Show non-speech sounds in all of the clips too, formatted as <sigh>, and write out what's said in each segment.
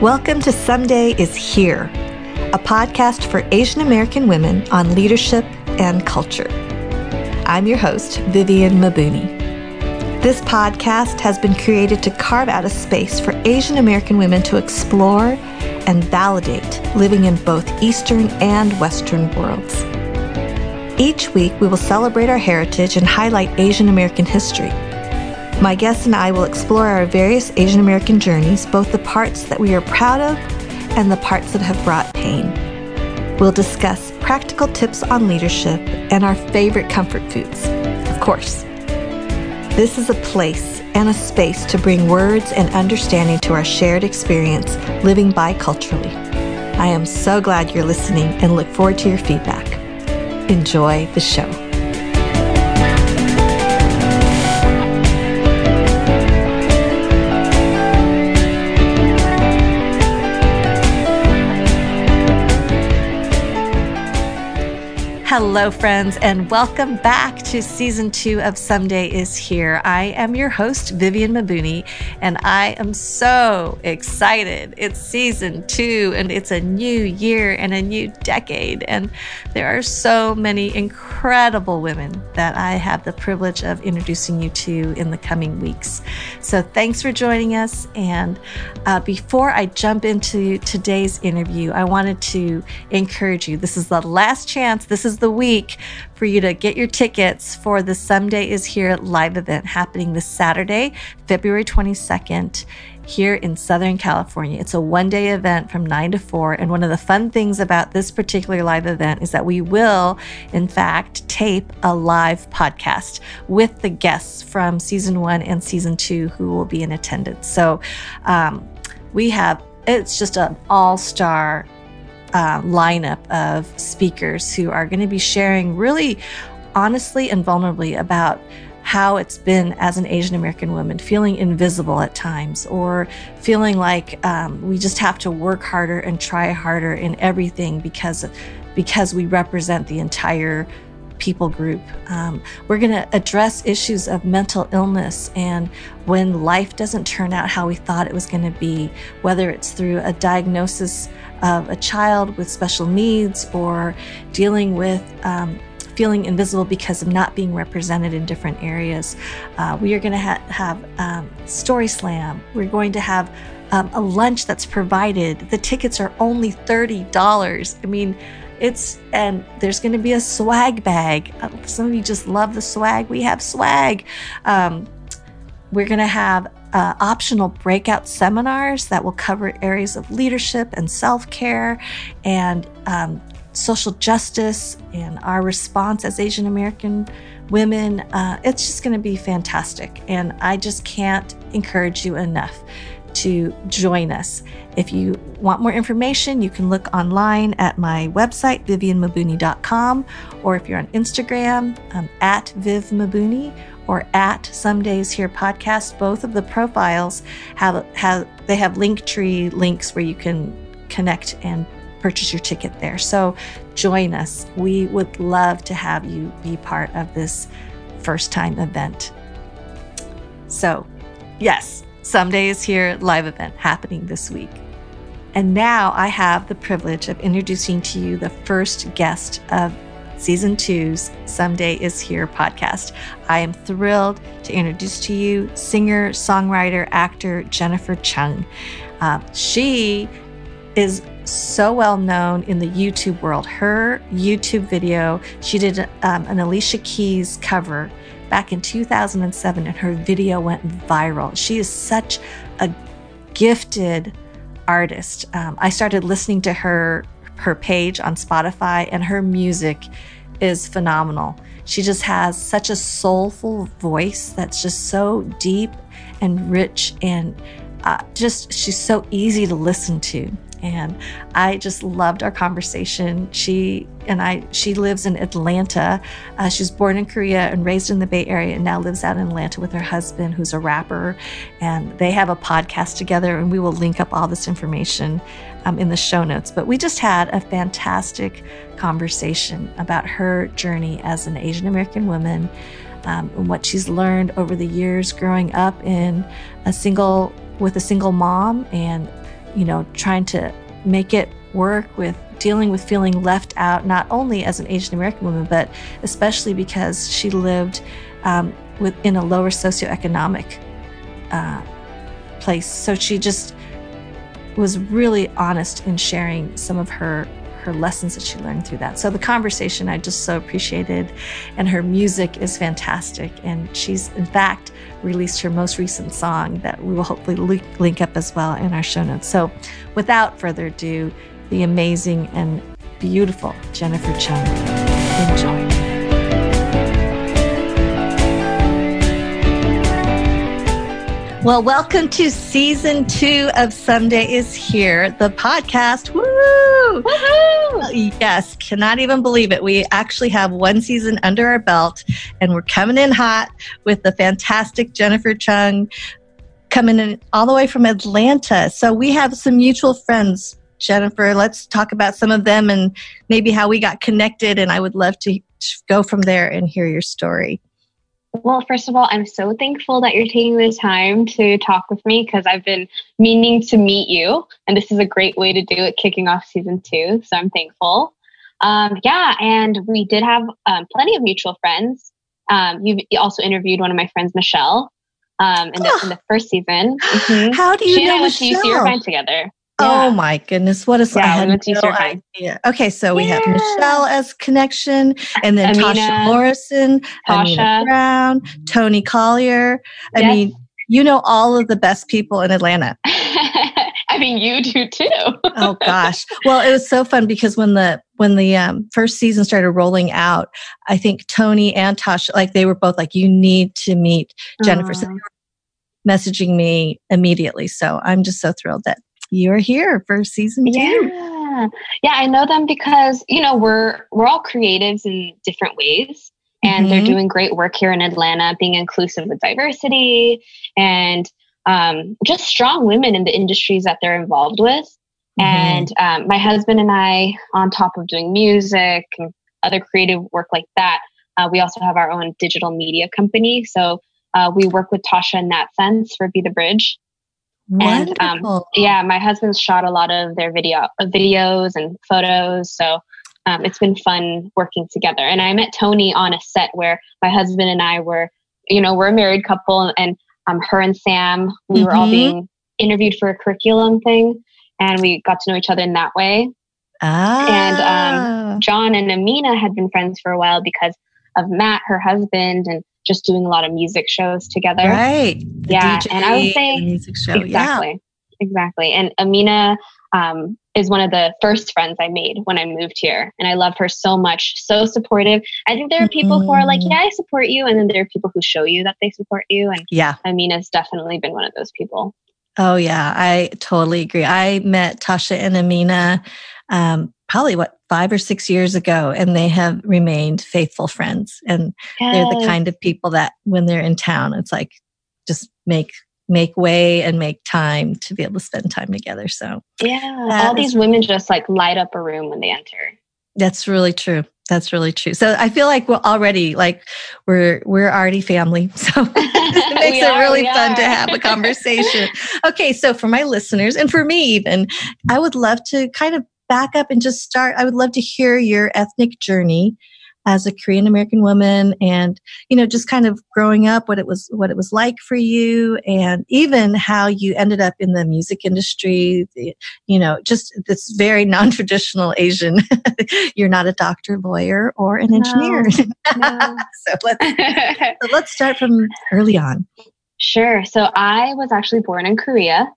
Welcome to Someday is Here, a podcast for Asian American women on leadership and culture. I'm your host, Vivian Mabuni. This podcast has been created to carve out a space for Asian American women to explore and validate living in both Eastern and Western worlds. Each week, we will celebrate our heritage and highlight Asian American history. My guests and I will explore our various Asian American journeys, both the parts that we are proud of and the parts that have brought pain. We'll discuss practical tips on leadership and our favorite comfort foods, of course. This is a place and a space to bring words and understanding to our shared experience living biculturally. I am so glad you're listening and look forward to your feedback. Enjoy the show. Hello, friends, and welcome back to season two of Someday is Here. I am your host, Vivian Mabuni, and I am so excited. It's season two, and it's a new year and a new decade. And there are so many incredible women that I have the privilege of introducing you to in the coming weeks. So thanks for joining us. And uh, before I jump into today's interview, I wanted to encourage you. This is the last chance. This is the week for you to get your tickets for the Someday is Here live event happening this Saturday, February 22nd here in Southern California. It's a one day event from 9 to 4. And one of the fun things about this particular live event is that we will, in fact, tape a live podcast with the guests from season one and season two who will be in attendance. So um, we have, it's just an all star uh, lineup of speakers who are going to be sharing really honestly and vulnerably about how it's been as an Asian American woman, feeling invisible at times, or feeling like um, we just have to work harder and try harder in everything because because we represent the entire people group. Um, we're going to address issues of mental illness and when life doesn't turn out how we thought it was going to be, whether it's through a diagnosis of a child with special needs or dealing with um, feeling invisible because of not being represented in different areas. Uh, we are going to ha- have um, Story Slam. We're going to have um, a lunch that's provided. The tickets are only $30. I mean, it's, and there's going to be a swag bag. Uh, some of you just love the swag. We have swag. Um, we're going to have uh, optional breakout seminars that will cover areas of leadership and self care and um, social justice and our response as Asian American women. Uh, it's just going to be fantastic. And I just can't encourage you enough to join us. If you want more information, you can look online at my website, vivianmabuni.com, or if you're on Instagram, um, at vivmabuni or at Somedays Here podcast. Both of the profiles have have they have Linktree links where you can connect and purchase your ticket there. So join us. We would love to have you be part of this first time event. So, yes, Someday is Here live event happening this week. And now I have the privilege of introducing to you the first guest of season two's Someday is Here podcast. I am thrilled to introduce to you singer, songwriter, actor Jennifer Chung. Uh, she is so well known in the YouTube world. Her YouTube video, she did um, an Alicia Keys cover back in 2007, and her video went viral. She is such a gifted artist. Um, I started listening to her her page on Spotify, and her music is phenomenal. She just has such a soulful voice that's just so deep and rich, and uh, just she's so easy to listen to and I just loved our conversation. She and I, she lives in Atlanta. Uh, she was born in Korea and raised in the Bay Area, and now lives out in Atlanta with her husband, who's a rapper. And they have a podcast together, and we will link up all this information um, in the show notes. But we just had a fantastic conversation about her journey as an Asian American woman. Um, and what she's learned over the years growing up in a single with a single mom and you know, trying to make it work with dealing with feeling left out, not only as an Asian American woman, but especially because she lived um, within a lower socioeconomic uh, place. So she just was really honest in sharing some of her her lessons that she learned through that. So the conversation I just so appreciated, and her music is fantastic. And she's in fact released her most recent song that we will hopefully link up as well in our show notes. So without further ado, the amazing and beautiful Jennifer Chung. Enjoy. Well, welcome to season two of Someday is Here, the podcast. Woo! Woo-hoo! Yes, cannot even believe it. We actually have one season under our belt, and we're coming in hot with the fantastic Jennifer Chung coming in all the way from Atlanta. So we have some mutual friends. Jennifer, let's talk about some of them and maybe how we got connected. And I would love to go from there and hear your story. Well, first of all, I'm so thankful that you're taking the time to talk with me because I've been meaning to meet you. And this is a great way to do it, kicking off season two. So I'm thankful. Um, yeah, and we did have um, plenty of mutual friends. Um, you also interviewed one of my friends, Michelle, um, in, the, in the <gasps> first season. Mm-hmm. How do you she know and I went to UC Irvine together. Oh my goodness, what a yeah, I had no idea. Okay, so we have Michelle as connection, and then Amena, Tasha Morrison, Tasha Amena Brown, Toni Collier. I yes. mean, you know all of the best people in Atlanta. <laughs> I mean, you do too. oh <laughs> gosh. Well, it was so fun because when the when the um, first season started rolling out, I think Toni and Tasha, like they were both like, "You need to meet Jennifer." So messaging me immediately. So I'm just so thrilled that you're here for season two. Yeah. Yeah, I know them because, you know, we're we're all creatives in different ways. And mm-hmm. they're doing great work here in Atlanta, being inclusive with diversity and um, just strong women in the industries that they're involved with. Mm-hmm. And um, my husband and I, on top of doing music and other creative work like that, uh, we also have our own digital media company. So uh, we work with Tasha in that sense for Be the Bridge. Wonderful. And um, yeah, my husband shot a lot of their video uh, videos and photos, so um, it's been fun working together. And I met Toni on a set where my husband and I were, you know, we're a married couple, and um, her and Sam, we mm-hmm. were all mm-hmm. being interviewed for a curriculum thing, and we got to know each other in that way. Ah. And um, John and Amena had been friends for a while because of Matt, her husband, and just doing a lot of music shows together. Right. The yeah. DJ and I would say music show. Exactly. Yeah. Exactly. And Amena um, is one of the first friends I made when I moved here. And I love her so much, so supportive. I think there are people mm-hmm. who are like, mm-hmm. yeah, I support you. And then there are people who show you that they support you. And yeah, Amena's definitely been one of those people. Oh, yeah, I totally agree. I met Tasha and Amena um, probably what five or six years ago, and they have remained faithful friends. And yes. they're the kind of people that when they're in town, it's like just make make way and make time to be able to spend time together. So yeah, all these women just like light up a room when they enter. That's really true. That's really true. So I feel like we're already like we're we're already family. <laughs> So <laughs> it makes it are, really fun are. to have a <laughs> conversation. okay, so for my listeners and for me even, I would love to kind of back up and just start. I would love to hear your ethnic journey as a Korean American woman and you know just kind of growing up what it was what it was like for you and even how you ended up in the music industry the, you know just this very <laughs> non-traditional Asian <laughs> you're not a doctor lawyer or an engineer no, no. <laughs> so let's so let's start from early on sure so I was actually born in Korea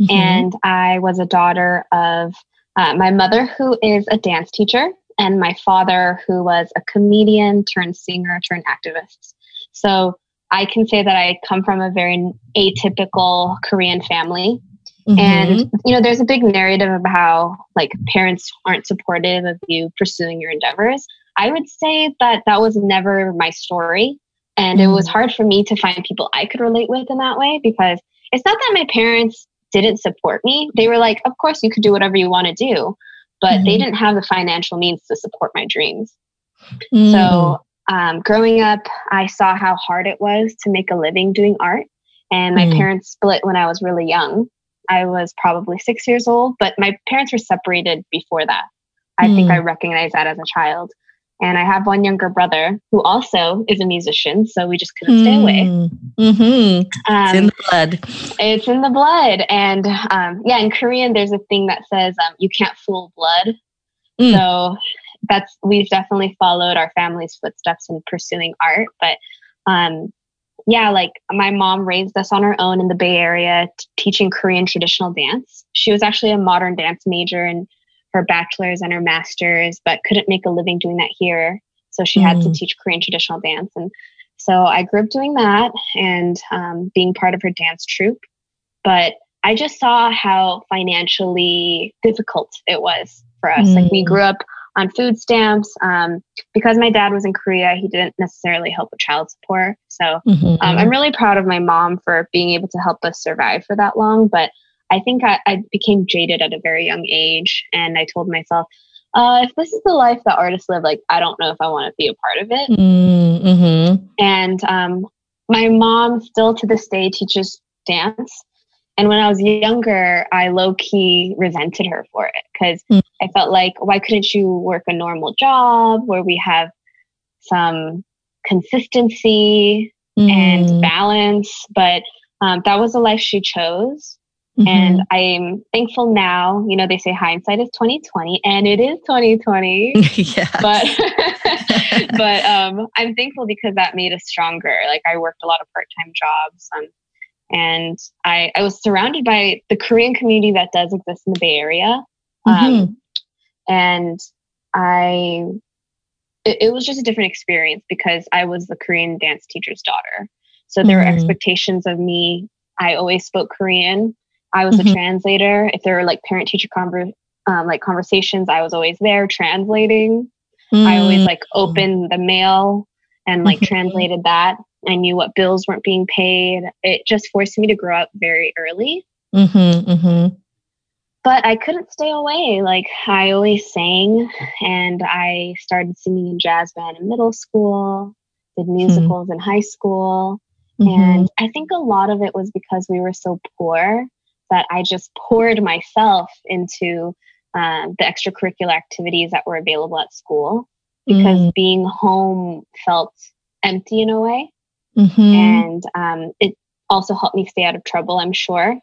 mm-hmm. and I was a daughter of uh, my mother, who is a dance teacher, and my father, who was a comedian turned singer turned activist. So I can say that I come from a very atypical Korean family. Mm-hmm. And, you know, there's a big narrative about how, like, parents aren't supportive of you pursuing your endeavors. I would say that that was never my story. And mm-hmm. it was mm. hard for me to find people I could relate with in that way because it's not that my parents didn't support me. They were like, of course, you could do whatever you want to do, but mm-hmm. they didn't have the financial means to support my dreams. Mm-hmm. So, um, growing up, I saw how hard it was to make a living doing art. And my mm-hmm. parents split when I was really young. I was probably six years old, but my parents were separated before that. I mm. think I recognized that as a child. And I have one younger brother who also is a musician, so we just couldn't mm. stay away. Mm-hmm. Um, it's in the blood. It's in the blood. And um, yeah, in Korean, there's a thing that says um, you can't fool blood. Mm. So that's, we've definitely followed our family's footsteps in pursuing art. But um, yeah, like my mom raised us on her own in the Bay Area, t- teaching Korean traditional dance. She was actually a modern dance major in her bachelor's and her master's, but couldn't make a living doing that here. So she mm. had to mm. teach Korean traditional dance. And so I grew up doing that and um, being part of her dance troupe. But I just saw how financially difficult it was for us. Mm. Like we mm. grew up on food stamps. Um, because my dad was in Korea, he didn't necessarily help with child support. So mm-hmm. um, I'm really proud of my mom for being able to help us survive for that long. But I think I, I became jaded at a very young age. And I told myself, uh, if this is the life that artists live, like, I don't know if I want to be a part of it. Mm-hmm. And um, my mom still to this day teaches dance. And when I was younger, I low key resented her for it because mm. I felt like, why couldn't you work a normal job where we have some consistency mm. and balance? But um, that was the life she chose. Mm-hmm. And I'm thankful now, you know, they say hindsight is 2020 and it is 2020. <laughs> yeah. But <laughs> but um I'm thankful because that made us stronger. Like I worked a lot of part-time jobs um, and I I was surrounded by the Korean community that does exist in the Bay Area. Um, mm-hmm. and I it, it, was just a different experience because I was the Korean dance teacher's daughter. So there mm-hmm. were expectations of me. I always spoke Korean. I was mm-hmm. a translator. If there were like parent teacher conver- um, like conversations, I was always there translating. Mm-hmm. I always mm. like opened the mail and like mm-hmm. translated that. I knew what bills weren't being paid. It just forced me to grow up very early. Mm-hmm, mm-hmm. But I couldn't stay away. Like I always sang, and I started singing in jazz band in middle school. Did hmm. musicals in high school. And I think a lot of it was because we were so poor that I just poured myself into um, the extracurricular activities that were available at school because mm. being home felt empty in a way. Mm-hmm. And um, it also helped me stay out of trouble, I'm sure,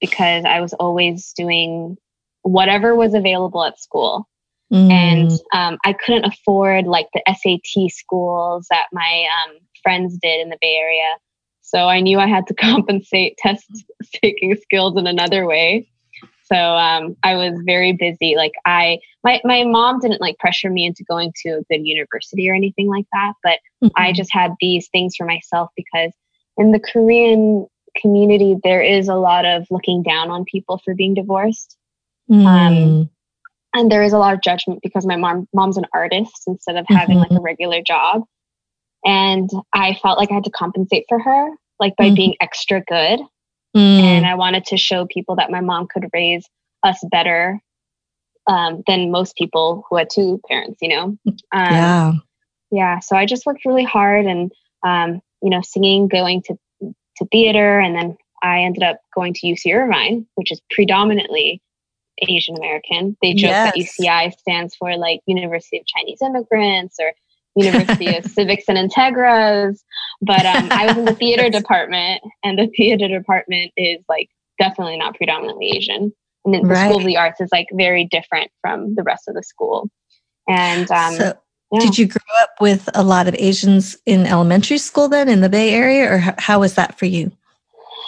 because I was always doing whatever was available at school. Mm. And um, I couldn't afford like the SAT schools that my um, friends did in the Bay Area. So I knew I had to <laughs> compensate test <laughs> taking skills in another way. So um, I was very busy. Like I, my my mom didn't like pressure me into going to a good university or anything like that. But mm-hmm. I just had these things for myself because in the Korean community there is a lot of looking down on people for being divorced. Mm. Um, and there is a lot of judgment because my mom mom's an artist instead of having mm-hmm. like a regular job and i felt like i had to compensate for her like by mm-hmm. being extra good mm. and i wanted to show people that my mom could raise us better um, than most people who had two parents you know <laughs> um, yeah yeah so i just worked really hard and um, you know singing going to to theater and then i ended up going to uc irvine which is predominantly asian american they joke yes. that uci stands for like university of chinese immigrants or University of <laughs> Civics and Integras. But um, I was in the theater <laughs> department, and the theater department is like definitely not predominantly Asian. And the right. School of the Arts is like very different from the rest of the school. And um, so, yeah. did you grow up with a lot of Asians in elementary school then in the Bay Area, or how was that for you?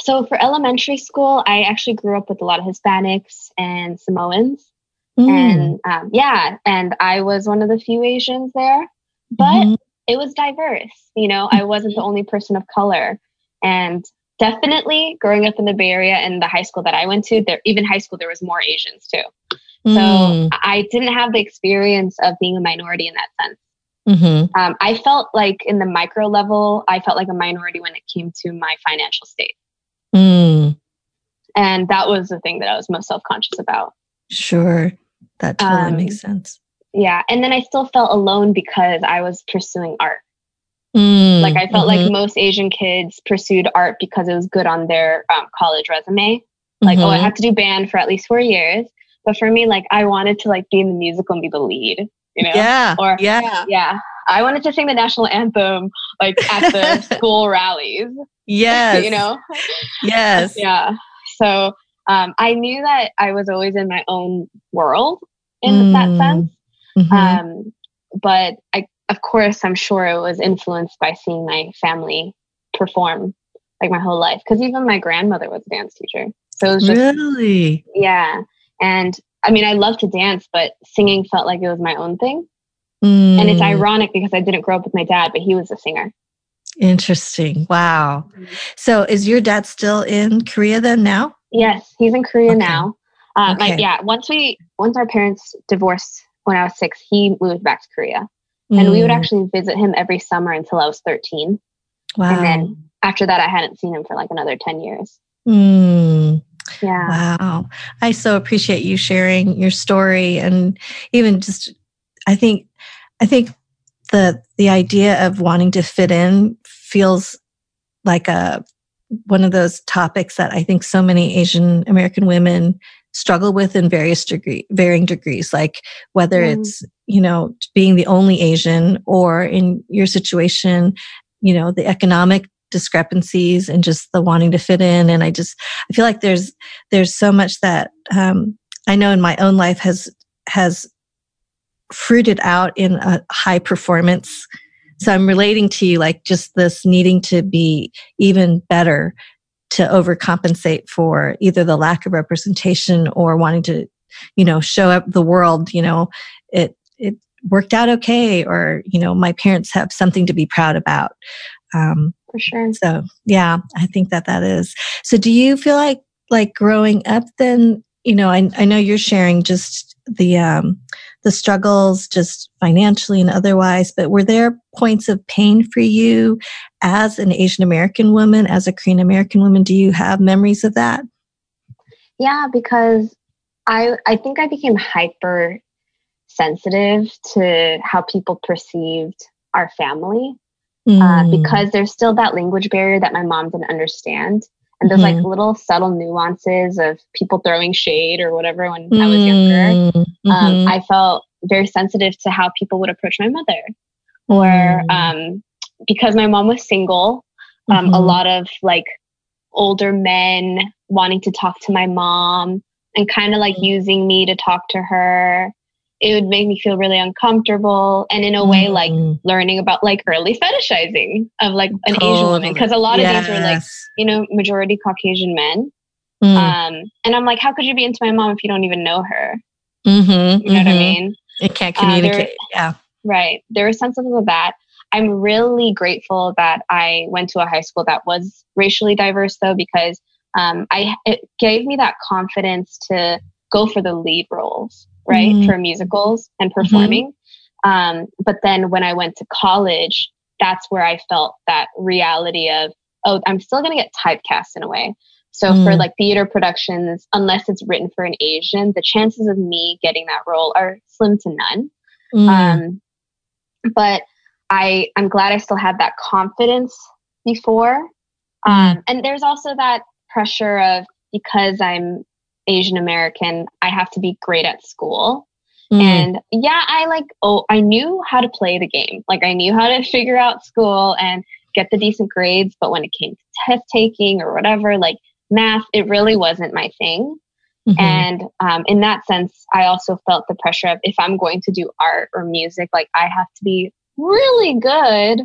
So for elementary school, I actually grew up with a lot of Hispanics and Samoans. Mm. And um, yeah, and I was one of the few Asians there but mm-hmm. it was diverse. You know, I wasn't the only person of color. And definitely growing up in the Bay Area and the high school that I went to, there even high school there was more Asians too. Mm. So I didn't have the experience of being a minority in that sense. Mm-hmm. Um, I felt like in the micro level, I felt like a minority when it came to my financial state. Mm. And that was the thing that I was most self conscious about. Sure. That totally um, makes sense yeah and then i still felt alone because i was pursuing art mm, like i felt mm-hmm. like most asian kids pursued art because it was good on their um, college resume Like, mm-hmm. oh, I have to do band for at least four years. But for me, like, I wanted to like be in the musical and be the lead. You know? Yeah. Or yeah, yeah. I wanted to sing the national anthem like at the <laughs> school rallies. <laughs> Yes. you know? Yes. <laughs> yeah. So um, I knew that I was always in my own world in mm. that sense. Mm-hmm. Um, but I, of course, I'm sure it was influenced by seeing my family perform like my whole life. Because even my grandmother was a dance teacher. So it was just really, yeah. And I mean, I love to dance, but singing felt like it was my own thing. Mm. And it's mm. ironic because I didn't grow up with my dad, but he was a singer. Interesting. Wow. Mm-hmm. So is your dad still in Korea then now? Yes, he's in Korea okay. now. Um, okay. Like, yeah, once we, once our parents divorced when I was six, he moved back to Korea. Mm. And we would mm. actually visit him every summer until I was 13. Wow. And then after that, I hadn't seen him for like another 10 years. Mm. Yeah. Wow. I so appreciate you sharing your story and even just, I think, I think the, the idea of wanting to fit in feels like a, one of those topics that I think so many Asian American women struggle with in various degree, varying degrees, like whether mm. it's, you know, being the only Asian or in your situation, you know, the economic discrepancies and just the wanting to fit in. And I just, I feel like there's, there's so much that, um, I know in my own life has, has fruited out in a high performance. So I'm relating to you like just this needing to be even better to overcompensate for either the lack of representation or wanting to, you know, show up the world, you know, it, it worked out okay or, you know, my parents have something to be proud about. Um, for sure. So yeah, I think that that is. So do you feel like, like growing up then, you know, I, I know you're sharing just the, um, the struggles just financially and otherwise, but were there points of pain for you as an Asian American woman, as a Korean American woman? Do you have memories of that? Yeah, because I I think I became hyper sensitive to how people perceived our family mm. uh, because there's still that language barrier that my mom didn't understand. And there's mm-hmm. like little subtle nuances of people throwing shade or whatever when mm-hmm. I was younger. Mm-hmm. Um, I felt very sensitive to how people would approach my mother. Or mm. um, because my mom was single, um, a mm-hmm. lot of like older men wanting to talk to my mom and kind of like mm. using me to talk to her it would make me feel really uncomfortable and in a way like mm. learning about like early fetishizing of like an totally. asian woman because a lot of these were like you know majority caucasian men mm. um and i'm like how could you be into my mom if you don't even know her mm-hmm, you know mm-hmm. what i mm-hmm. mean it can't communicate uh, there, yeah right there was sensitive of that i'm really grateful that i went to a high school that was racially diverse though because um, I it gave me that confidence to go for the lead roles right, mm-hmm. for musicals and mm-hmm. performing. Mm-hmm. Um, but then when I went to college, that's where I felt that reality of, oh, I'm still going to get typecast in a way. So mm. for like theater productions, unless it's written for an Asian, the chances of me getting that role are slim to none. Mm. Um, but I, I'm glad I still had that confidence before. Mm. Um, and there's also that pressure of because I'm Asian American, I have to be great at school. Mm. And yeah, I like, oh, I knew how to play the game. Like, I knew how to figure out school and get the decent grades. But when it came to test taking or whatever, like math, it really wasn't my thing. Mm-hmm. And um, in that sense, I also felt the pressure of if I'm going to do art or music, like I have to be really good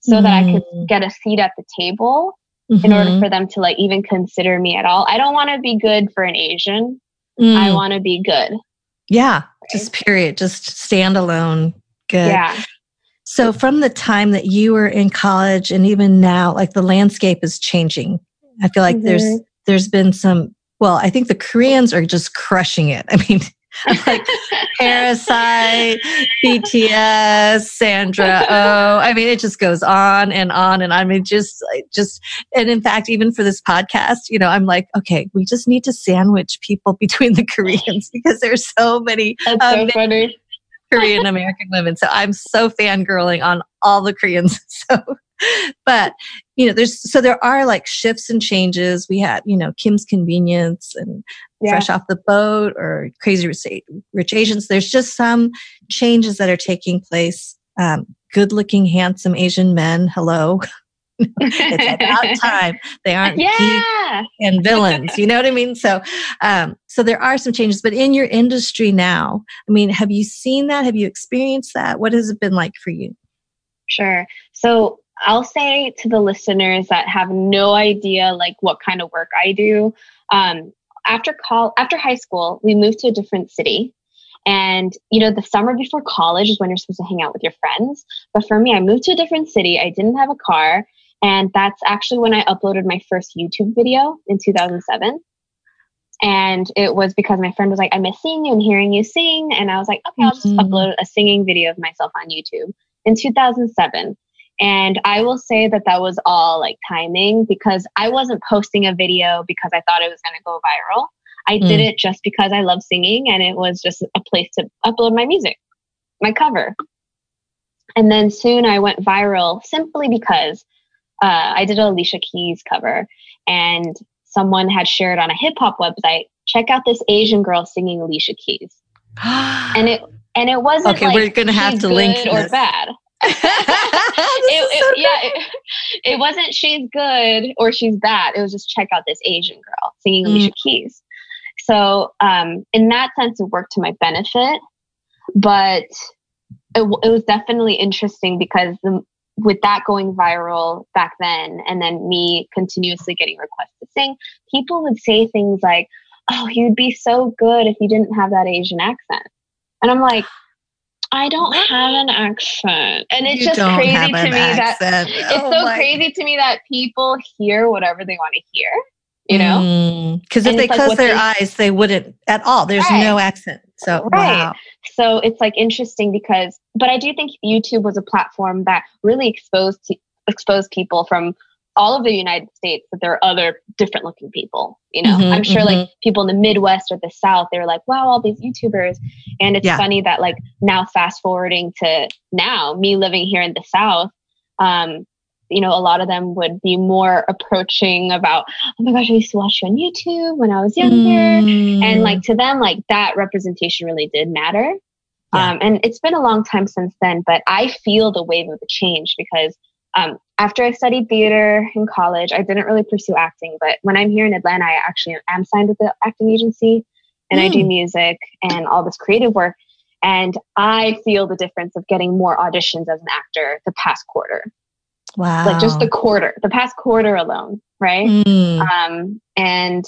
so mm. that I could mm. get a seat at the table mm-hmm. in order mm-hmm. for them to like even consider me at all. I don't want to be good for an Asian. Mm. I want to be good. Yeah, right? just period, just standalone good. Yeah. So from the time that you were in college and even now, like the landscape is changing. I feel like mm-hmm. there's there's been some well, I think the Koreans are just crushing it. <laughs> I mean, like Parasite, BTS, Sandra Oh. I mean, it just goes on and on. And I mean, just, just, and in fact, even for this podcast, you know, I'm like, okay, we just need to sandwich people <laughs> between the Koreans because there's so many. That's so funny. Korean American women. So I'm so fangirling on all the Koreans. <laughs> So, but you know, there's, so there are like shifts and changes. We had, you know, Kim's Convenience and yeah. Fresh Off the Boat or Crazy Rich Asians. There's just some changes that are taking place. Um, good looking, handsome Asian men. Hello. <laughs> it's about <laughs> time. They aren't yeah. and villains. You know what I mean? So, um, so there are some changes, but in your industry now, I mean, have you seen that? Have you experienced that? What has it been like for you? Sure. So I'll say to the listeners that have no idea like what kind of work I do. Um, after call after high school, we moved to a different city. And you know, the summer before college is when you're supposed to hang out with your friends. But for me, I moved to a different city. I didn't have a car, and that's actually when I uploaded my first YouTube video in 2007. And it was because my friend was like, I miss seeing you and hearing you sing. And I was like, okay, I'll just mm-hmm. upload a singing video of myself on YouTube in 2007. And I will say that that was all like timing because I wasn't posting a video because I thought it was going to go viral. I mm. did it just because I love singing and it was just a place to upload my music, my cover. And then soon I went viral simply because uh, I did a Alicia Keys cover and someone had shared on a hip hop website, check out this Asian girl singing Alicia Keys. <gasps> and it and it wasn't okay. Like we're gonna have to link or bad. <laughs> <laughs> it, it, so yeah, it, it, wasn't she's good or she's bad. It was just check out this Asian girl singing mm. Alicia Keys. So um, in that sense, it worked to my benefit, but it, it was definitely interesting because the, with that going viral back then and then me continuously getting requests to sing, people would say things like, Oh, you'd be so good if you didn't have that Asian accent. And I'm like, I don't have an accent. And it's you just crazy to me accent. that it's oh so my. crazy to me that people hear whatever they want to hear, you know? Because mm. if they like close their they, eyes, they wouldn't at all. There's right. no accent. So, right. Wow. So it's like interesting because, but I do think YouTube was a platform that really exposed to, exposed people from all of the United States that there are other different looking people. You know, mm-hmm, I'm sure mm-hmm. like people in the Midwest or the South, they're like, wow, all these YouTubers. And it's yeah. funny that like now fast forwarding to now, me living here in the South, um, you know, a lot of them would be more approaching about, oh my gosh, I used to watch you on YouTube when I was younger. Mm. And like to them, like that representation really did matter. Yeah. Um, and it's been a long time since then, but I feel the wave of the change because um, after I studied theater in college, I didn't really pursue acting. But when I'm here in Atlanta, I actually am signed with the acting agency and mm. I do mm. music and all this creative work. And I feel the difference of getting more auditions as an actor the past quarter. Wow. Like just the quarter, the past quarter alone, right? Mm. Um, and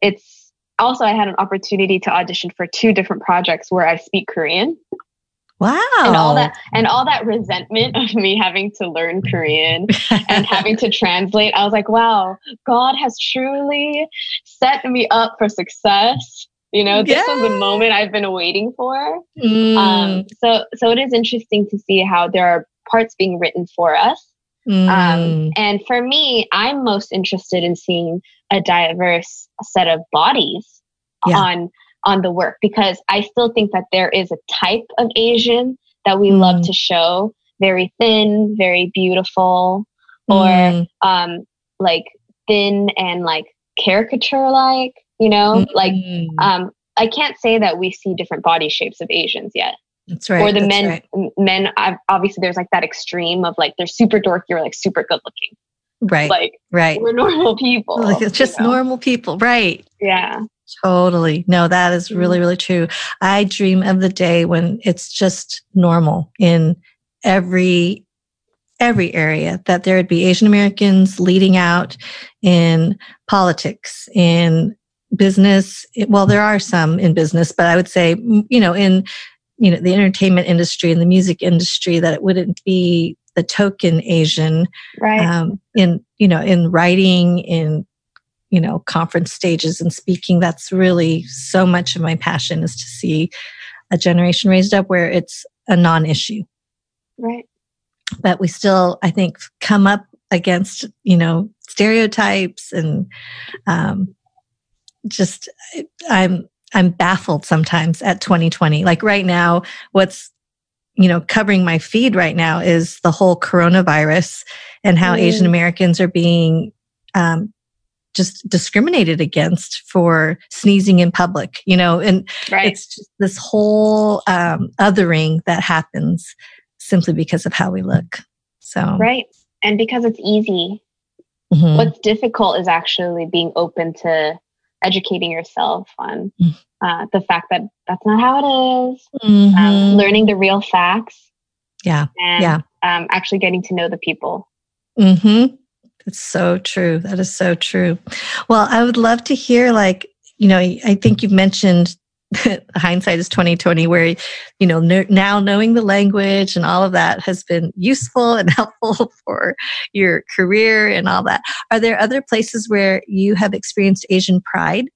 it's also, I had an opportunity to audition for two different projects where I speak Korean. Wow. And all that and all that resentment of me having to learn Korean and <laughs> having to translate. I was like, wow, God has truly set me up for success. You know, this yeah. was the moment I've been waiting for. Mm. Um, so so it is interesting to see how there are parts being written for us. Um, mm. Um, and for me, I'm most interested in seeing a diverse set of bodies yeah. on on the work because I still think that there is a type of Asian that we mm. love to show very thin, very beautiful, or mm. um, like thin and like caricature like, you know, mm. like um, I can't say that we see different body shapes of Asians yet. That's right. Or the men, right. men. Obviously, there's like that extreme of like they're super dorky or like super good looking. Right. Like right. We're normal people. Like it's just know? normal people. Right. Yeah. Totally. No, that is really, mm-hmm. really true. I dream of the day when it's just normal in every every area that there would be Asian Americans leading out in politics, in business. Well, there are some in business, but I would say, you know, in you know the entertainment industry and the music industry, that it wouldn't be the token Asian, right? Um, in you know, in writing, in you know conference stages and speaking that's really so much of my passion is to see a generation raised up where it's a non-issue. Right. But we still i think come up against you know stereotypes and um, just i'm i'm baffled sometimes at 2020 like right now what's you know, covering my feed right now is the whole coronavirus and how mm. Asian Americans are being um, just discriminated against for sneezing in public, you know, and right. it's just this whole um, othering that happens simply because of how we look. So, right. And because it's easy. Mm-hmm. What's difficult is actually being open to educating yourself on mm. uh, the fact that that's not how it is, um, mm-hmm. um, learning the real facts. Yeah. And yeah. Um, actually getting to know the people. Mm-hmm. That's so true. That is so true. Well, I would love to hear, like, you know, I think you've mentioned <laughs> hindsight is 2020 where you know now knowing the language and all of that has been useful and <laughs> helpful for your career and all that. Are there other places where you have experienced asian pride?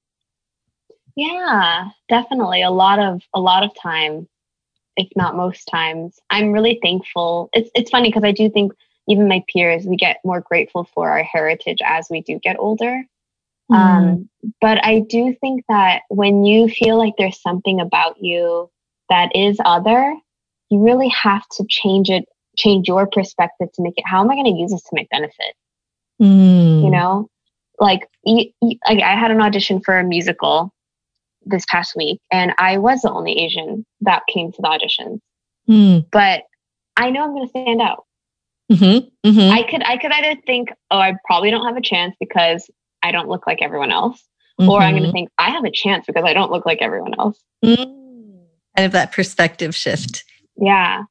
Yeah definitely. A lot of a lot of time if not most times. I'm really thankful. It's it's funny because i do think even my peers, we get more grateful for our heritage as we do get older. Mm. Um, but I do think that when you feel like there's something about you that is other, you really have to change it, change your perspective to make it, how am I going to use this to make benefit? Mm. You know, like, like I had an audition for a musical this past week and I was the only Asian that came to the auditions. Mm. But I know I'm going to stand out. Mm-hmm, mm-hmm. I could I could either think, oh, I probably don't have a chance because I don't look like everyone else, mm-hmm. or I'm going to think I have a chance because I don't look like everyone else. Mm. Kind of that perspective shift. Yeah.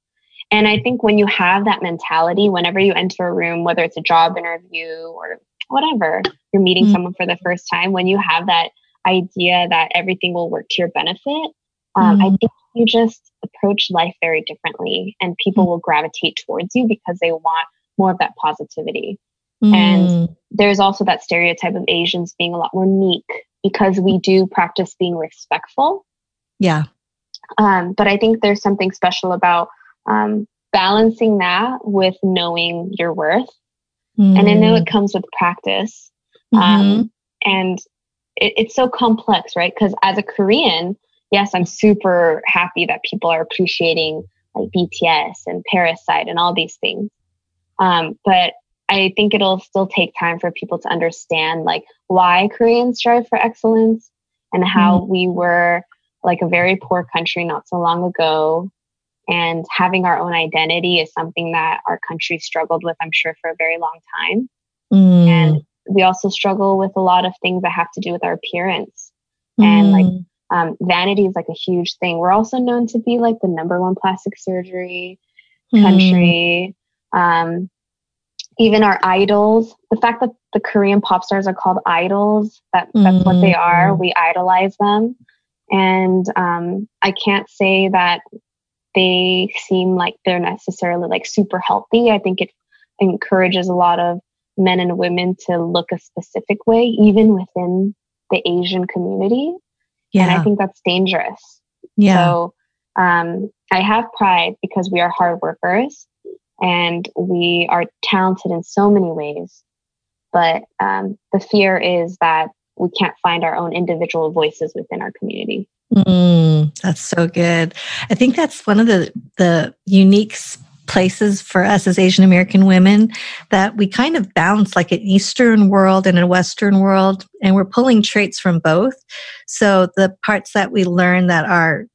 And I think when you have that mentality, whenever you enter a room, whether it's a job interview or whatever, you're meeting mm-hmm. someone for the first time, when you have that idea that everything will work to your benefit, um, I mm-hmm. think you just approach life very differently and people mm. will gravitate towards you because they want more of that positivity. Mm. And there's also that stereotype of Asians being a lot more meek because we do practice being respectful. Yeah. Um, but I think there's something special about um, balancing that with knowing your worth. Mm. And I know it mm. comes with practice. Um, mm-hmm. Um, and it, it's so complex, right? Because as a Korean, yes, I'm super happy that people are appreciating like BTS and Parasite and all these things. Um, but I think it'll still take time for people to understand like why Koreans strive for excellence and how mm-hmm. we were like a very poor country not so long ago. And having our own identity is something that our country struggled with, I'm sure, for a very long time. Mm. And we also struggle with a lot of things that have to do with our appearance mm. and like mm um, vanity is like a huge thing. We're also known to be like the number one plastic surgery mm. country. Um, even our idols, the fact that the Korean pop stars are called idols, that, that's mm. what they are. Hmm. We idolize them. And um, I can't say that they seem like they're necessarily like super healthy. I think it encourages a lot of men and women to look a specific way, even within the Asian community. Yeah. And I think that's dangerous. Yeah. So um, I have pride because we are hard workers and we are talented in so many ways. But um, the fear is that we can't find our own individual voices within our community. Mm, that's so good. I think that's one of the the unique places for us as Asian American women that we kind of bounce like an Eastern world and a Western world, and we're pulling traits from both. So the parts that we learn that are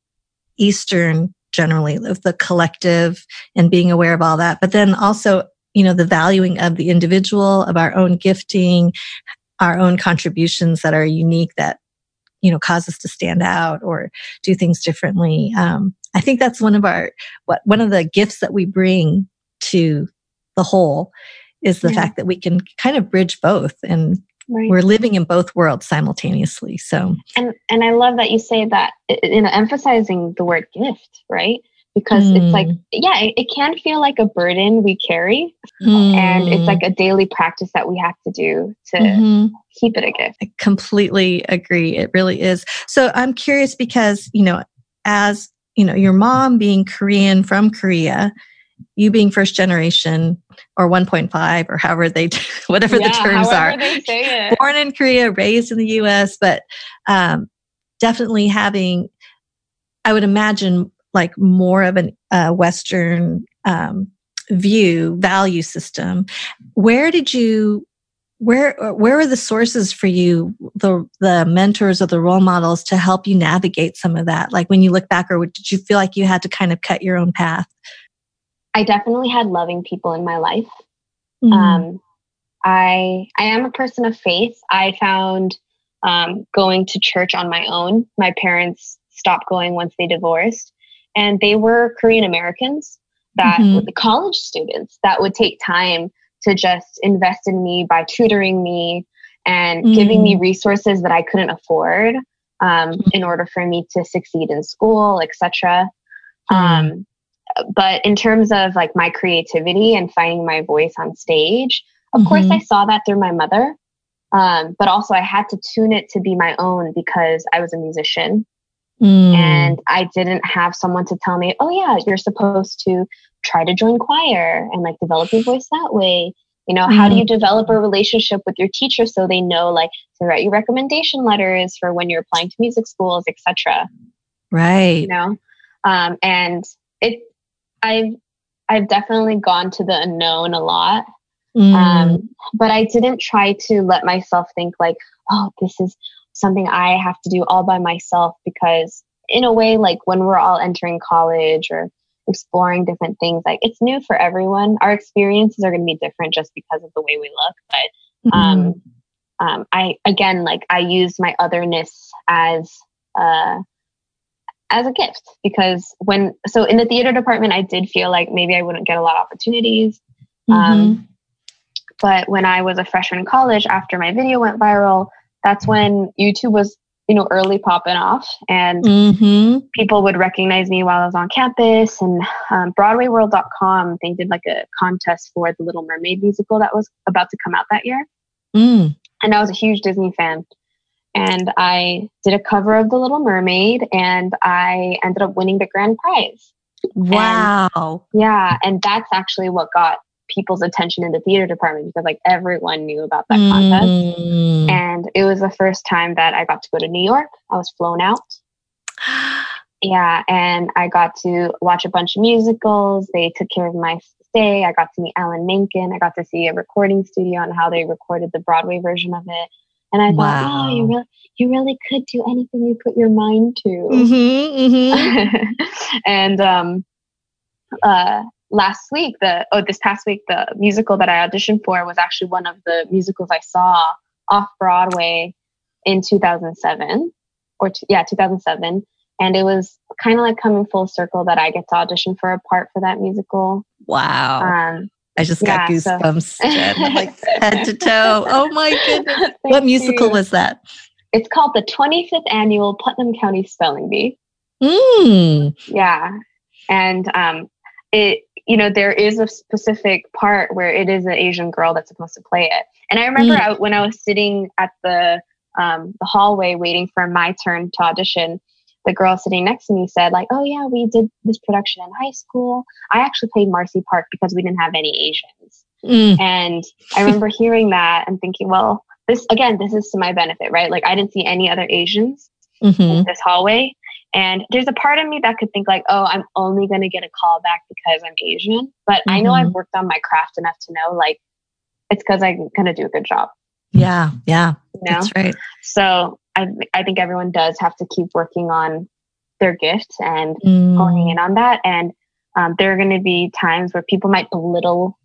Eastern generally of the collective and being aware of all that, but then also, you know, the valuing of the individual, of our own gifting, our own contributions that are unique that you know cause us to stand out or do things differently um, i think that's one of our what one of the gifts that we bring to the whole is the yeah. fact that we can kind of bridge both and right. we're living in both worlds simultaneously so and and i love that you say that you know emphasizing the word gift right because mm. it's like mm. yeah it, it, can feel like a burden we carry mm. and it's like a daily practice that we have to do to mm-hmm. keep it a gift i completely agree it really is so i'm curious because you know as you know your mom being korean from korea you being first generation or 1.5 or however they <laughs> whatever yeah, the terms are born in korea raised in the us but um, definitely having i would imagine like more of a uh, Western um, view value system. Where did you where where are the sources for you the the mentors or the role models to help you navigate some of that? Like when you look back or did you feel like you had to kind of cut your own path? I definitely had loving people in my life. Mm-hmm. um, i i am a person of faith. I found um, going to church on my own. My parents stopped going once they divorced and they were korean americans that mm-hmm. college students that would take time to just invest in me by tutoring me and mm. giving me resources that I couldn't afford um, mm. in order for me to succeed in school, etc. Mm. Um, but in terms of like my creativity and finding my voice on stage, of mm-hmm. course, I saw that through my mother. Um, but also, I had to tune it to be my own because I was a musician. Mm. And I didn't have someone to tell me, oh, yeah, you're supposed to try to join choir and like develop your voice that way. You know, mm-hmm. how do you mm-hmm. develop a relationship with your teacher so they know like to write you recommendation letters for when you're applying to music schools, etc. Right. You know, um, and it, I've, I've definitely gone to the unknown a lot. Mm. Um, but I didn't try to let myself think like, oh, this is something I have to do all by myself because in a way, like when we're all entering college or exploring different things. Like it's new for everyone. Our experiences are going to be different just because of the way we look. But um, mm-hmm. um, I again, like I use my otherness as uh, as a gift because when so in the theater department, I did feel like maybe I wouldn't get a lot of opportunities. Um, mm-hmm. Um, but when I was a freshman in college, after my video went viral, that's when YouTube was you know, early popping off, and mm-hmm. people would recognize me while I was on campus. And um, BroadwayWorld.com, they did like a contest for the Little Mermaid musical that was about to come out that year. Mm. And I was a huge Disney fan. And I did a cover of The Little Mermaid, and I ended up winning the grand prize. Wow. And, yeah. And that's actually what got people's attention in the theater department because like everyone knew about that contest. Mm. And it was the first time that I got to go to New York. I was flown out. <gasps> yeah, and I got to watch a bunch of musicals. They took care of my stay. I got to meet Alan Menken. I got to see a recording studio and how they recorded the Broadway version of it. And I thought, oh, you really, you really could do anything you put your mind to. Mm-hmm, mm-hmm. <laughs> and um, uh, last week, the oh this past week, the musical that I auditioned for was actually one of the musicals I saw off Broadway in 2007 or t- yeah 2007 and it was kind of like coming full circle that I get to audition for a part for that musical. Wow. Um, I just got yeah, goosebumps, so. <laughs> like head to toe. Oh my goodness. <laughs> what musical you. was that? It's called the 25th Annual Putnam County Spelling Bee. Mm. Yeah. And um, it you know there is a specific part where it is an asian girl that's supposed to play it and i remember mm. I, when i was sitting at the um, the hallway waiting for my turn to audition the girl sitting next to me said like oh yeah we did this production in high school i actually played marcy park because we didn't have any asians mm. and i remember <laughs> hearing that and thinking well this again this is to my benefit right like i didn't see any other asians mm-hmm. in this hallway and there's a part of me that could think like, oh, I'm only going to get a call back because I'm Asian. But mm-hmm. I know I've mm-hmm. worked on my craft enough to know like it's because I'm going to do a good job. Yeah, yeah, you know? that's right. So I I think everyone does have to keep working on their gifts and mm. honing in on that. And um, there are going to be times where people might belittle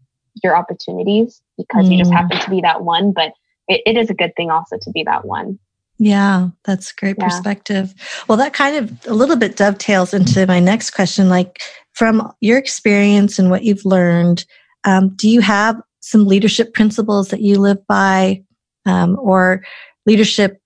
your opportunities because mm. you just mm. happen to be that one. But it, it is a good thing also to be that one. Yeah, that's great yeah. perspective. Well, that kind of a little bit dovetails into my next question. Like, from your experience and what you've learned, um, do you have some leadership principles that you live by, um, or leadership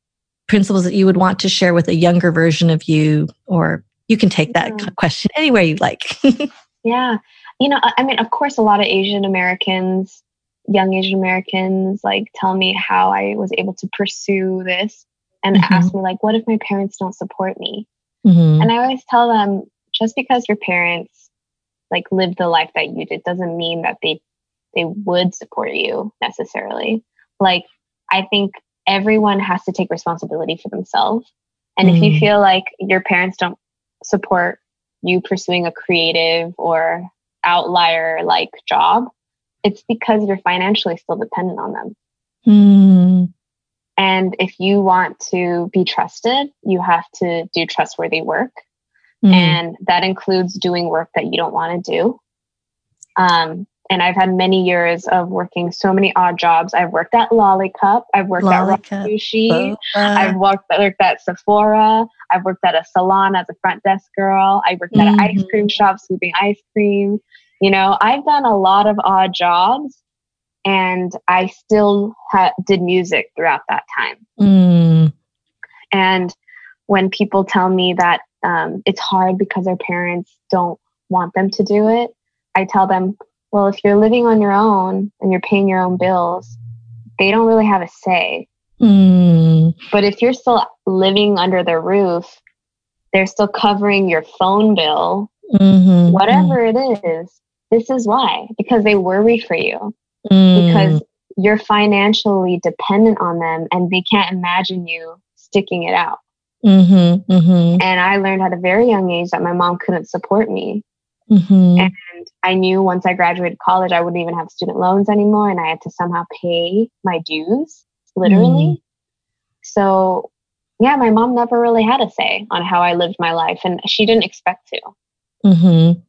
principles that you would want to share with a younger version of you? Or you can take that yeah. question anywhere you like. <laughs> yeah. You know, I mean, of course, a lot of Asian Americans, young Asian Americans, like tell me how I was able to pursue this and mm-hmm. ask me like what if my parents don't support me mm-hmm. and i always tell them just because your parents like lived the life that you did doesn't mean that they they would support you necessarily like i think everyone has to take responsibility for themselves and mm-hmm. if you mm-hmm. feel like your parents don't support you pursuing a creative or outlier like job, it's because you're financially still dependent on them. And if you want to be trusted, you have to do trustworthy work. Mm. And that includes doing work that you don't want to do. Um, and I've had many years of working so many odd jobs. I've worked at Lollicup. I've worked Lollicup, at Sushi. Boba. I've worked, worked at Sephora. I've worked at a salon as a front desk girl. I worked at an ice Mhm. cream shop scooping ice cream. You know, I've done a lot of odd jobs and I still ha- did music throughout that time. Mm. And when people tell me that um, it's hard because their parents don't want them to do it, I tell them, well, if you're living on your own and you're paying your own bills, they don't really have a say. Mm. But if you're still living under their roof, they're still covering your phone bill, Mhm. whatever it is. This is why, because they worry for you, Mm. because you're financially dependent on them and they can't imagine you sticking it out. Mhm. Mhm. And I learned at a very young age that my mom couldn't support me. Mhm. And I knew once I graduated college, I wouldn't even have student loans anymore. And I had to somehow pay my dues, literally. So, yeah, my mom never really had a say on how I lived my life. And she didn't expect to. Mhm.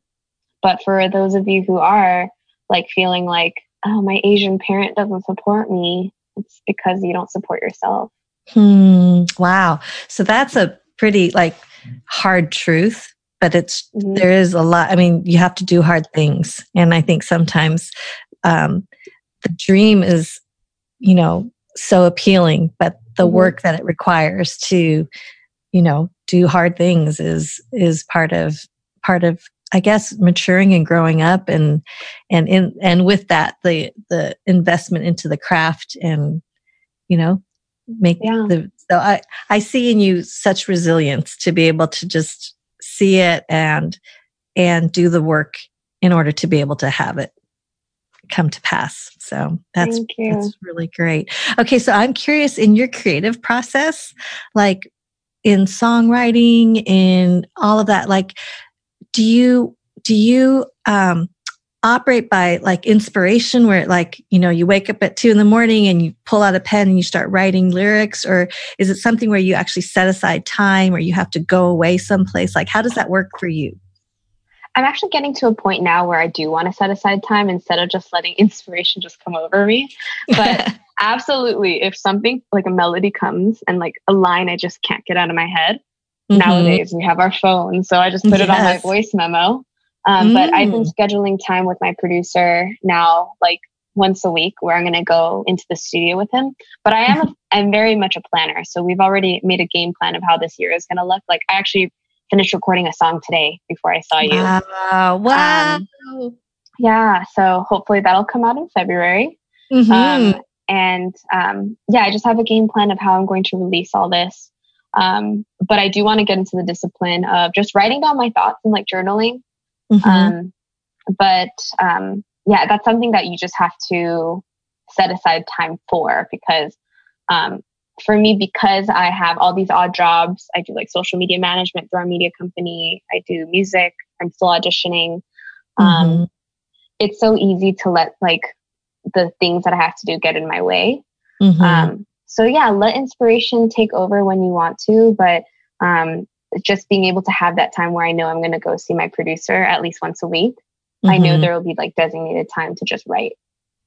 But for those of you who are like feeling like, oh, my Asian parent doesn't support me, it's because you don't support yourself. Hmm. Wow. So that's a pretty like hard truth, but it's Mhm. there is a lot. I mean, you have to do hard things, and I think sometimes um, the dream is, you know, so appealing, but the Mhm. work that it requires to, you know, do hard things is is part of part of I guess maturing and growing up and and in and with that the the investment into the craft and you know make Yeah. the so I I see in you such resilience to be able to just see it and and do the work in order to be able to have it come to pass. So that's that's really great. Okay, so I'm curious in your creative process, like in songwriting, in all of that, like do you do you um operate by like inspiration where like you know you wake up at two in the morning and you pull out a pen and you start writing lyrics? Or is it something where you actually set aside time or you have to go away someplace? Like how does that work for you? I'm actually getting to a point now where I do want to set aside time instead of just letting <laughs> inspiration just come over me. But <laughs> absolutely, if something like a melody comes and like a line I just can't get out of my head, Mhm. nowadays we have our phone. So I just put it on my voice memo. Um, But I've been Mm. scheduling time with my producer now, like once a week, where I'm going to go into the studio with him. But I am, a, I'm very much a planner. So we've already made a game plan of how this year is going to look. Like I actually finished recording a song today before I saw you. wow wow Um, Yeah, so hopefully that'll come out in February. Mhm. Um, and um, yeah, I just have a game plan of how I'm going to release all this. Um, but I do want to get into the discipline of just writing down my thoughts and like journaling. Mhm. Um, but um, yeah, that's something that you just have to set aside time for because um, for me, because I have all these odd jobs, I do like social media management through our media company, I do music, I'm still auditioning. Um, Mhm. It's so easy to let like the things that I have to do get in my way. Mhm. Um, so yeah, let inspiration take over when you want to, but um, just being able to have that time where I know I'm going to go see my producer at least once a week. I know Mhm. there will be like designated time to just write.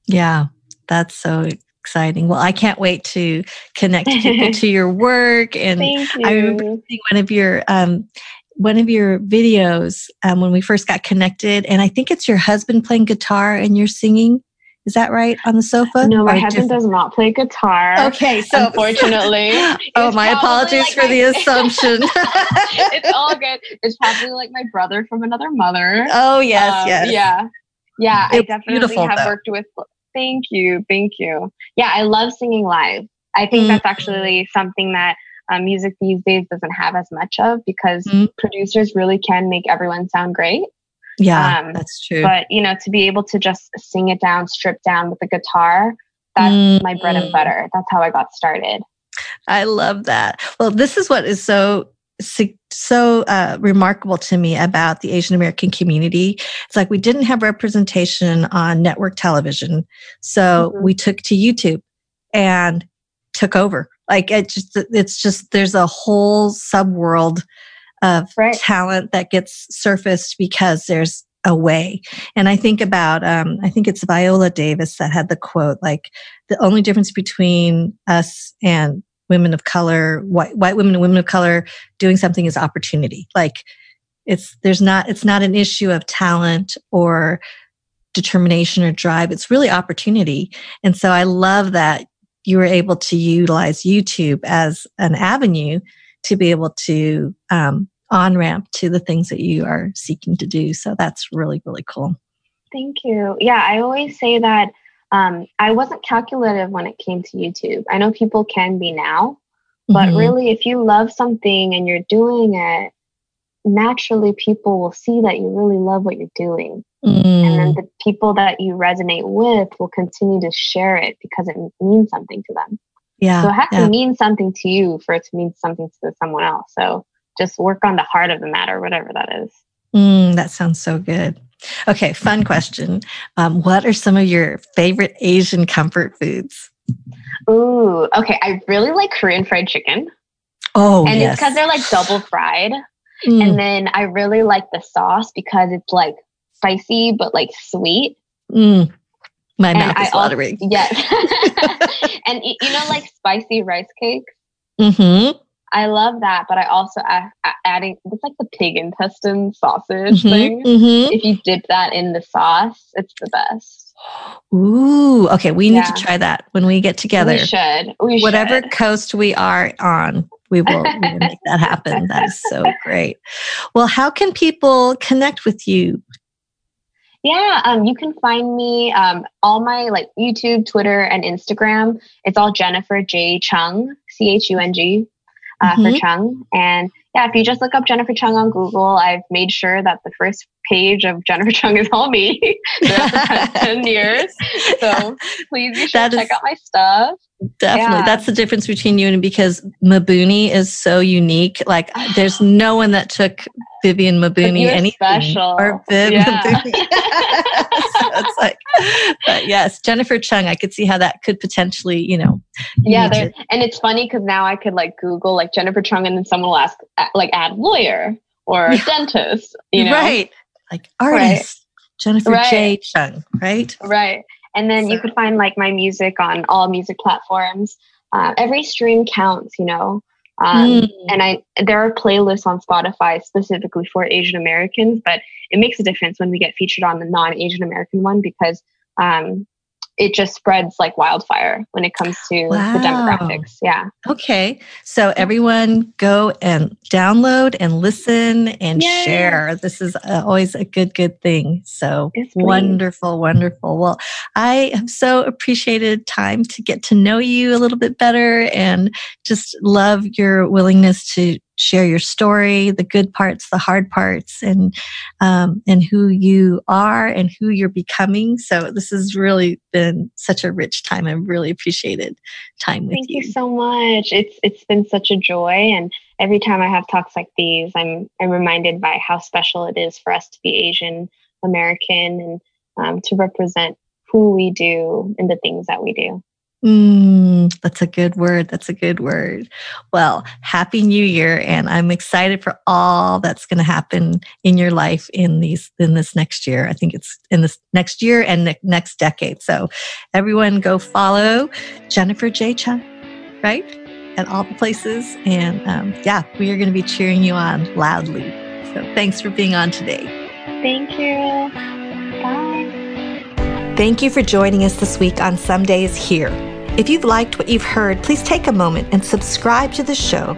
Yeah, that's so exciting. Well, I can't wait to connect people <laughs> to your work. And you. I remember seeing one of your um, one of your videos um, when we first got connected, and I think it's your husband playing guitar and you're singing. Is that right on the sofa? no, my Or husband different- does not play guitar. Okay, so <laughs> Unfortunately. oh, my apologies like for my- the <laughs> assumption. it's <laughs> all good. It's probably like my brother from another mother. oh yes, Um, yes. Yeah. Yeah, I definitely have though. worked with thank you. Thank you. Yeah, I love singing live. I think that's Mhm. actually something that um, music these days doesn't have as much of because Mhm. producers really can make everyone sound great. Yeah, Um, that's true. But you know, to be able to just sing it down, strip down with the guitar, that's my bread and Mm. butter. That's how I got started. I love that. Well, this is what is so so uh, remarkable to me about the Asian American community. It's like we didn't have representation on network television. So mm-hmm. we took to YouTube and took over. Like it just, it's just, there's a whole subworld of right. talent that gets surfaced because there's a way. And I think about, um, I think it's Viola Davis that had the quote, like the only difference between us and women of color, white, white women and women of color doing something is opportunity. Like it's, there's not, it's not an issue of talent or determination or drive. It's really opportunity. And so I love that you were able to utilize YouTube as an avenue to be able to um, on ramp to the things that you are seeking to do. So that's really, really cool. Thank you. Yeah, I always say that um, I wasn't calculative when it came to YouTube. I know people can be now, but mm-hmm. really, if you love something and you're doing it, naturally people will see that you really love what you're doing. Mm. And then the people that you resonate with will continue to share it because it means something to them. Yeah. So it has yeah. to mean something to you for it to mean something to someone else. So just work on the heart of the matter, whatever that is. Mm, that sounds so good. Okay, fun question. Um, what are some of your favorite Asian comfort foods? Ooh, okay. I really like Korean fried chicken. Oh, and yes. it's because they're like double fried. Mm. And then I really like the sauce because it's like spicy but like sweet. Mm. My and mouth is watering. Yes. <laughs> <laughs> and you know, like spicy rice cakes. Mm-hmm. I love that, but I also add, adding it's like the pig intestine sausage mm-hmm, thing. Mm-hmm. If you dip that in the sauce, it's the best. Ooh, okay. We need yeah. to try that when we get together. We should. We Whatever should. coast we are on, we will, we will make that happen. That is so <laughs> great. Well, how can people connect with you? Yeah, um, you can find me um, all my like YouTube, Twitter, and Instagram. It's all Jennifer J Chung, C H U N G uh, mm-hmm. for Chung. And yeah, if you just look up Jennifer Chung on Google, I've made sure that the first page of Jennifer Chung is all me <laughs> the past <laughs> 10 years. So please be sure that to check out my stuff. Definitely. Yeah. That's the difference between you and because Mabuni is so unique. Like <gasps> there's no one that took Vivian Mabuni anything special. or Viv yeah. Mabuni. <laughs> so it's like, but yes, Jennifer Chung, I could see how that could potentially, you know. Yeah. To- and it's funny because now I could like Google like Jennifer Chung and then someone will ask, like add lawyer or yeah. dentist, you know? Right. Like artist. Right. Jennifer right. J. Chung, right? Right. And then so. you could find like my music on all music platforms. Uh, every stream counts, you know. Um, mm. And I there are playlists on Spotify specifically for Asian Americans, but it makes a difference when we get featured on the non Asian American one because um, it just spreads like wildfire when it comes to wow. the demographics. Yeah. Okay. So everyone go and download and listen and Yay. share. This is uh, always a good, good thing. So wonderful, wonderful. Well, I have so appreciated time to get to know you a little bit better and just love your willingness to share your story, the good parts, the hard parts, and um, and who you are and who you're becoming. So this has really been such a rich time. I really appreciated time with Thank you. Thank you so much. It's it's been such a joy, and every time I have talks like these, I'm I'm reminded by how special it is for us to be Asian American and um, to represent who we do and the things that we do. Mm, that's a good word. That's a good word. Well, happy new year. And I'm excited for all that's going to happen in your life in these, in this next year. I think it's in this next year and the next decade. So everyone go follow Jennifer J. Chung, right? At all the places. And um, yeah, we are going to be cheering you on loudly. So thanks for being on today. Thank you. Thank you for joining us this week on Some Days Here. If you've liked what you've heard, please take a moment and subscribe to the show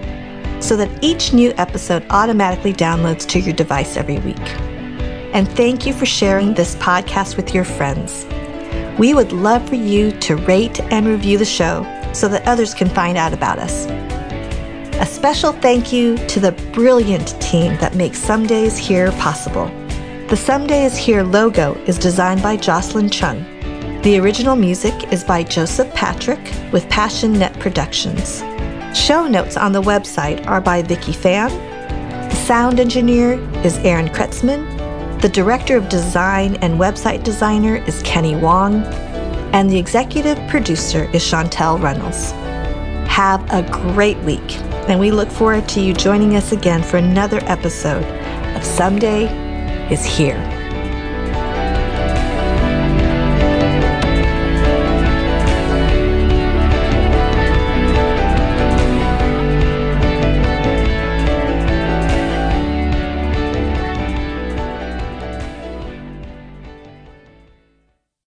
so that each new episode automatically downloads to your device every week. And thank you for sharing this podcast with your friends. We would love for you to rate and review the show so that others can find out about us. A special thank you to the brilliant team that makes Some Days Here possible. The Some Is Here logo is designed by Jocelyn Chung the original music is by Joseph Patrick with Passion Net Productions. Show notes on the website are by Vicki Fan, The sound engineer is Aaron Kretzman. The director of design and website designer is Kenny Wong. And the executive producer is Chantel Runnels. Have a great week, and we look forward to you joining us again for another episode of Someday is Here.